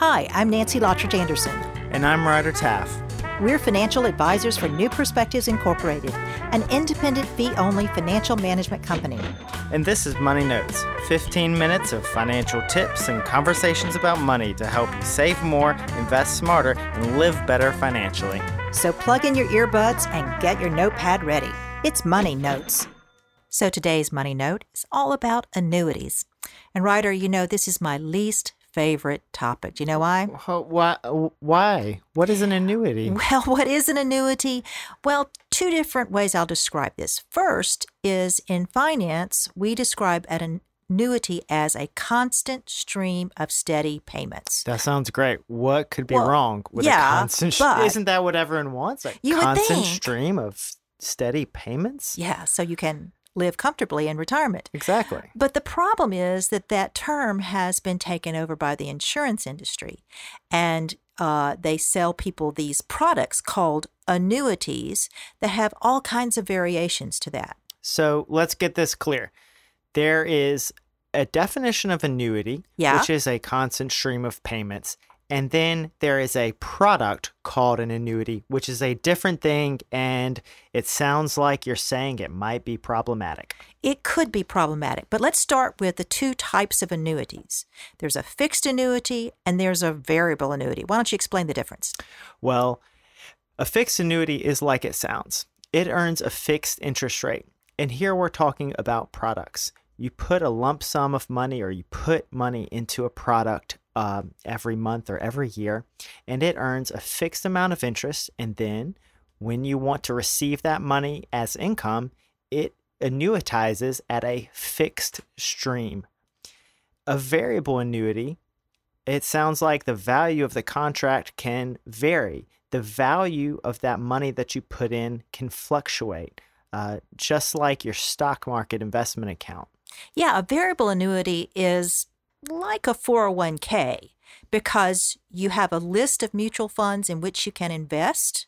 Hi, I'm Nancy Lottridge Anderson. And I'm Ryder Taff. We're financial advisors for New Perspectives Incorporated, an independent fee only financial management company. And this is Money Notes 15 minutes of financial tips and conversations about money to help you save more, invest smarter, and live better financially. So plug in your earbuds and get your notepad ready. It's Money Notes. So today's Money Note is all about annuities. And Ryder, you know, this is my least favorite topic. Do you know why? Why? Why? What is an annuity? Well, what is an annuity? Well, two different ways I'll describe this. First is in finance, we describe an annuity as a constant stream of steady payments. That sounds great. What could be Well, wrong with yeah, a constant? but- isn't that what everyone wants? A You would constant think. stream of steady payments. Yeah, so you can live comfortably in retirement. Exactly. But the problem is that that term has been taken over by the insurance industry, and uh, they sell people these products called annuities that have all kinds of variations to that. So let's get this clear. There is a definition of annuity, Yeah. which is a constant stream of payments. And then there is a product called an annuity, which is a different thing. And it sounds like you're saying it might be problematic. It could be problematic, but let's start with the two types of annuities. There's a fixed annuity and there's a variable annuity. Why don't you explain the difference? Well, a fixed annuity is like it sounds it earns a fixed interest rate. And here we're talking about products. You put a lump sum of money or you put money into a product um, every month or every year, and it earns a fixed amount of interest. And then when you want to receive that money as income, it annuitizes at a fixed stream. A variable annuity it sounds like the value of the contract can vary. The value of that money that you put in can fluctuate, uh, just like your stock market investment account. Yeah, a variable annuity is like a 401k because you have a list of mutual funds in which you can invest,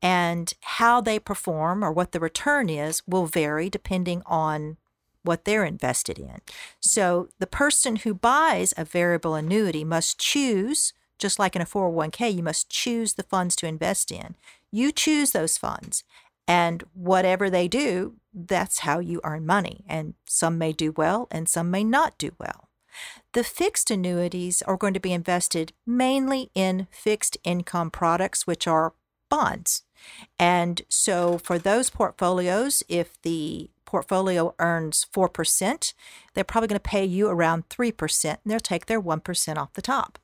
and how they perform or what the return is will vary depending on what they're invested in. So the person who buys a variable annuity must choose, just like in a 401k, you must choose the funds to invest in. You choose those funds. And whatever they do, that's how you earn money. And some may do well and some may not do well. The fixed annuities are going to be invested mainly in fixed income products, which are bonds. And so for those portfolios, if the portfolio earns 4%, they're probably going to pay you around 3%, and they'll take their 1% off the top.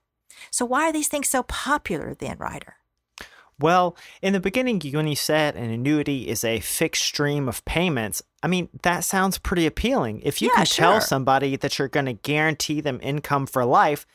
So why are these things so popular then, Ryder? Well, in the beginning, when you said an annuity is a fixed stream of payments, I mean, that sounds pretty appealing. If you Yeah, can tell somebody that you're going to guarantee them income for life,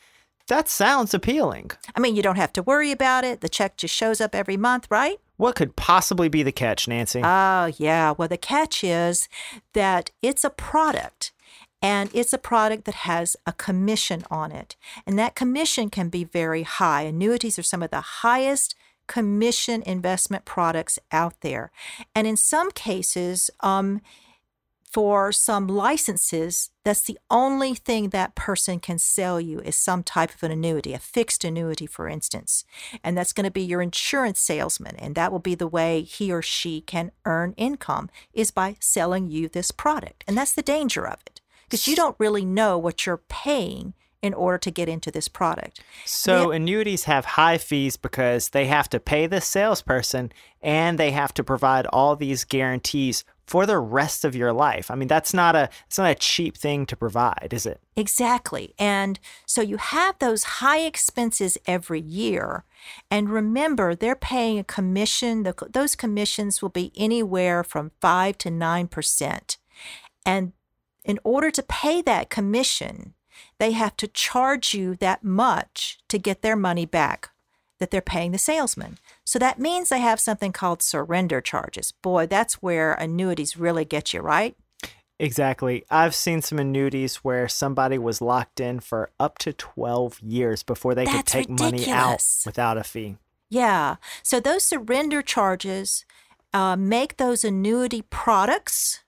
that sounds appealing. I mean, you don't have to worry about it. The check just shows up every month, right? What could possibly be the catch, Nancy? Oh, yeah. Well, the catch is that it's a product and it's a product that has a commission on it. And that commission can be very high. Annuities are some of the highest commission investment products out there. And in some cases, um, for some licenses, that's the only thing that person can sell you is some type of an annuity, a fixed annuity, for instance. And that's going to be your insurance salesman. And that will be the way he or she can earn income is by selling you this product. And that's the danger of it because you don't really know what you're paying in order to get into this product. So annuities have high fees because they have to pay the salesperson and they have to provide all these guarantees for the rest of your life. I mean, that's not a it's not a cheap thing to provide, is it? Exactly. And so you have those high expenses every year. And remember, they're paying a commission. The, those commissions will be anywhere from 5 to 9%. And in order to pay that commission, they have to charge you that much to get their money back that they're paying the salesman. So that means they have something called surrender charges. Boy, that's where annuities really get you, right? Exactly. I've seen some annuities where somebody was locked in for up to 12 years before they could That's take money out without a fee. Yeah. So those surrender charges uh, make those annuity products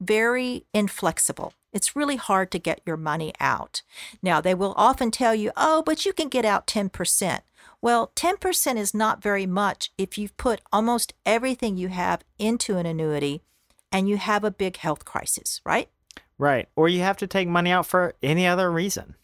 very inflexible. It's really hard to get your money out. Now, they will often tell you, oh, but you can get out 10%. Well, 10% is not very much if you've put almost everything you have into an annuity and you have a big health crisis, right? Right. Or you have to take money out for any other reason.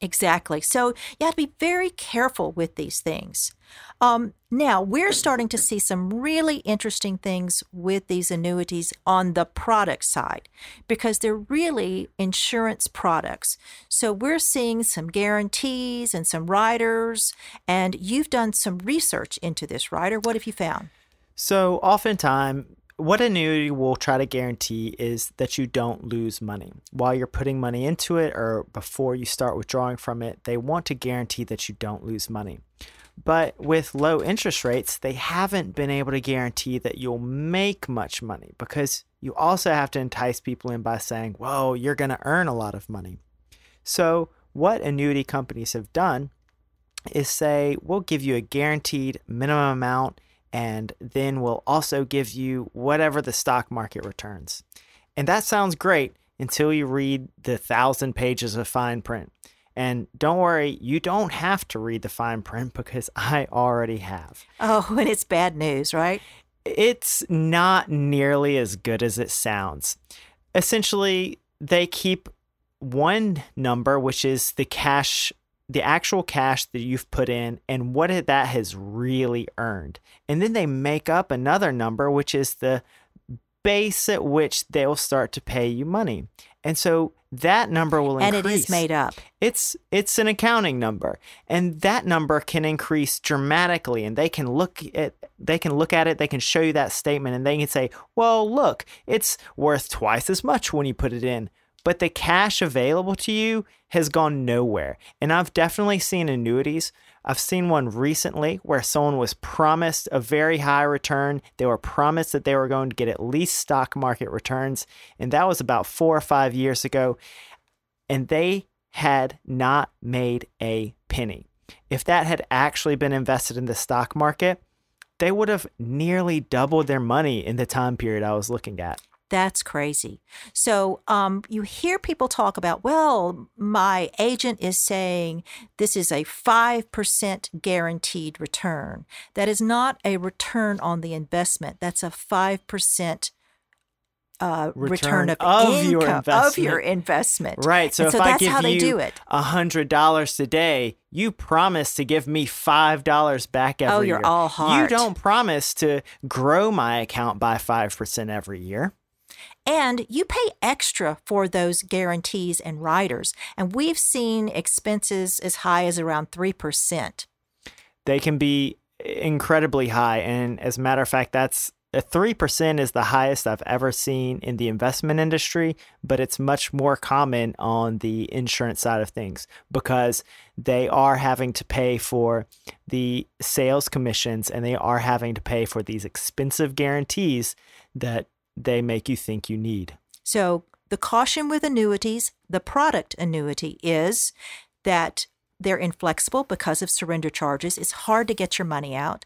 Exactly. So you have to be very careful with these things. Um, now, we're starting to see some really interesting things with these annuities on the product side because they're really insurance products. So we're seeing some guarantees and some riders, and you've done some research into this, Ryder. What have you found? So, oftentimes, what annuity will try to guarantee is that you don't lose money while you're putting money into it or before you start withdrawing from it. They want to guarantee that you don't lose money. But with low interest rates, they haven't been able to guarantee that you'll make much money because you also have to entice people in by saying, whoa, you're going to earn a lot of money. So, what annuity companies have done is say, we'll give you a guaranteed minimum amount and then we'll also give you whatever the stock market returns. And that sounds great until you read the thousand pages of fine print. And don't worry, you don't have to read the fine print because I already have. Oh, and it's bad news, right? It's not nearly as good as it sounds. Essentially, they keep one number, which is the cash the actual cash that you've put in and what that has really earned. And then they make up another number, which is the base at which they'll start to pay you money. And so that number will increase. And it is made up. It's it's an accounting number. And that number can increase dramatically and they can look at they can look at it, they can show you that statement and they can say, "Well, look, it's worth twice as much when you put it in." But the cash available to you has gone nowhere. And I've definitely seen annuities. I've seen one recently where someone was promised a very high return. They were promised that they were going to get at least stock market returns. And that was about four or five years ago. And they had not made a penny. If that had actually been invested in the stock market, they would have nearly doubled their money in the time period I was looking at. That's crazy. So um, you hear people talk about, well, my agent is saying this is a 5% guaranteed return. That is not a return on the investment. That's a 5% uh, return, return, of, of income, your investment. of your investment. Right. So and if so I that's give how they you do it. hundred dollars today, you promise to give me five dollars back every Oh, you're year. all heart. You don't promise to grow my account by five percent every year. And you pay extra for those guarantees and riders. And we've seen expenses as high as around 3%. They can be incredibly high. And as a matter of fact, that's 3% is the highest I've ever seen in the investment industry, but it's much more common on the insurance side of things because they are having to pay for the sales commissions and they are having to pay for these expensive guarantees that they make you think you need. So, the caution with annuities, the product annuity, is that they're inflexible because of surrender charges. It's hard to get your money out.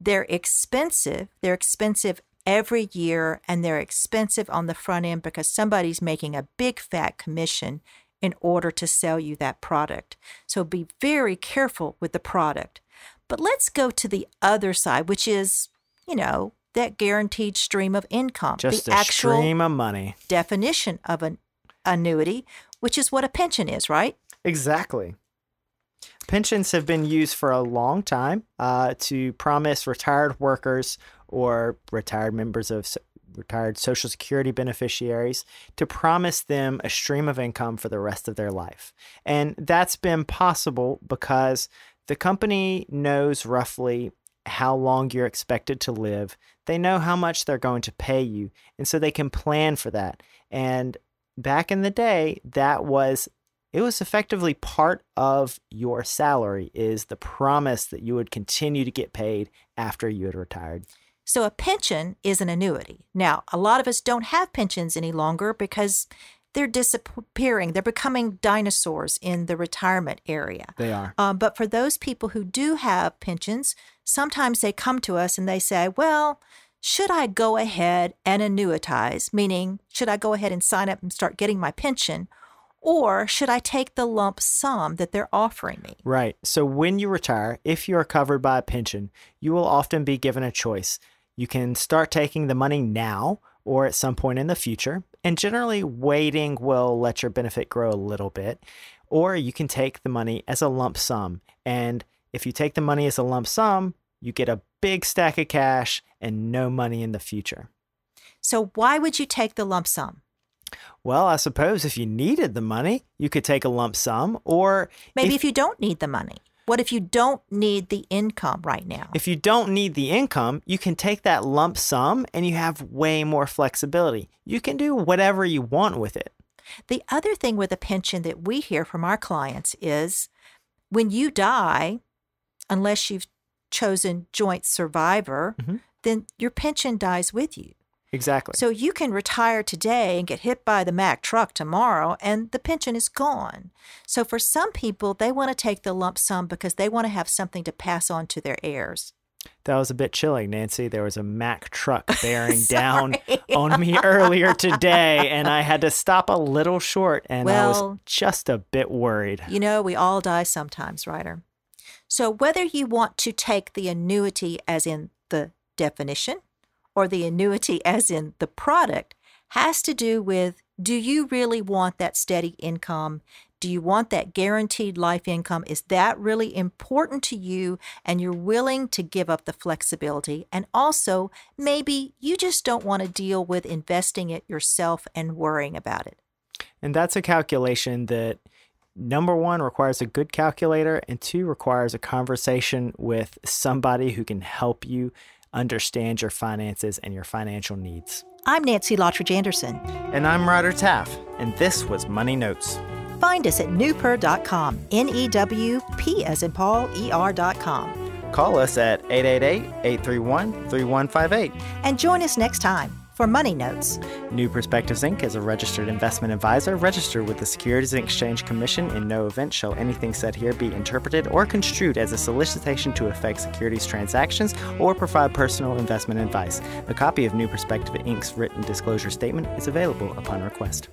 They're expensive. They're expensive every year, and they're expensive on the front end because somebody's making a big fat commission in order to sell you that product. So be very careful with the product. But let's go to the other side, which is, you know, that guaranteed stream of income. Just the a actual stream of money. definition of an annuity, which is what a pension is, right? Exactly. Pensions have been used for a long time uh, to promise retired workers or retired members of so- retired Social Security beneficiaries to promise them a stream of income for the rest of their life. And that's been possible because the company knows roughly how long you're expected to live. They know how much they're going to pay you. And so they can plan for that. And back in the day, that was it was effectively part of your salary is the promise that you would continue to get paid after you had retired. So a pension is an annuity. Now, a lot of us don't have pensions any longer because they're disappearing. They're becoming dinosaurs in the retirement area. They are. Um, but for those people who do have pensions, sometimes they come to us and they say, well, should I go ahead and annuitize, meaning, should I go ahead and sign up and start getting my pension? Or should I take the lump sum that they're offering me? Right. So when you retire, if you are covered by a pension, you will often be given a choice. You can start taking the money now or at some point in the future. And generally, waiting will let your benefit grow a little bit. Or you can take the money as a lump sum. And if you take the money as a lump sum, you get a big stack of cash and no money in the future. So, why would you take the lump sum? Well, I suppose if you needed the money, you could take a lump sum, or maybe if, if, you don't need the money. What if you don't need the income right now? If you don't need the income, you can take that lump sum and you have way more flexibility. You can do whatever you want with it. The other thing with a pension that we hear from our clients is when you die, unless you've chosen joint survivor, mm-hmm. then your pension dies with you. Exactly. So you can retire today and get hit by the Mack truck tomorrow, and the pension is gone. So for some people, they want to take the lump sum because they want to have something to pass on to their heirs. That was a bit chilling, Nancy. There was a Mack truck bearing down on me earlier today, and I had to stop a little short, and well, I was just a bit worried. You know, we all die sometimes, Ryder. So whether you want to take the annuity as in the definition or the annuity as in the product has to do with do you really want that steady income? Do you want that guaranteed life income? Is that really important to you and you're willing to give up the flexibility? And also, maybe you just don't want to deal with investing it yourself and worrying about it. And that's a calculation that number one requires a good calculator, and two requires a conversation with somebody who can help you understand your finances and your financial needs. I'm Nancy Lottridge Anderson. And I'm Ryder Taff, and this was Money Notes. Find us at newper.com, N E W P as in Paul, E R.com. Call us at 888 831 3158. And join us next time for Money Notes. New Perspectives Inc. is a registered investment advisor registered with the Securities and Exchange Commission. In no event shall anything said here be interpreted or construed as a solicitation to effect securities transactions or provide personal investment advice. A copy of New Perspective Inc.'s written disclosure statement is available upon request.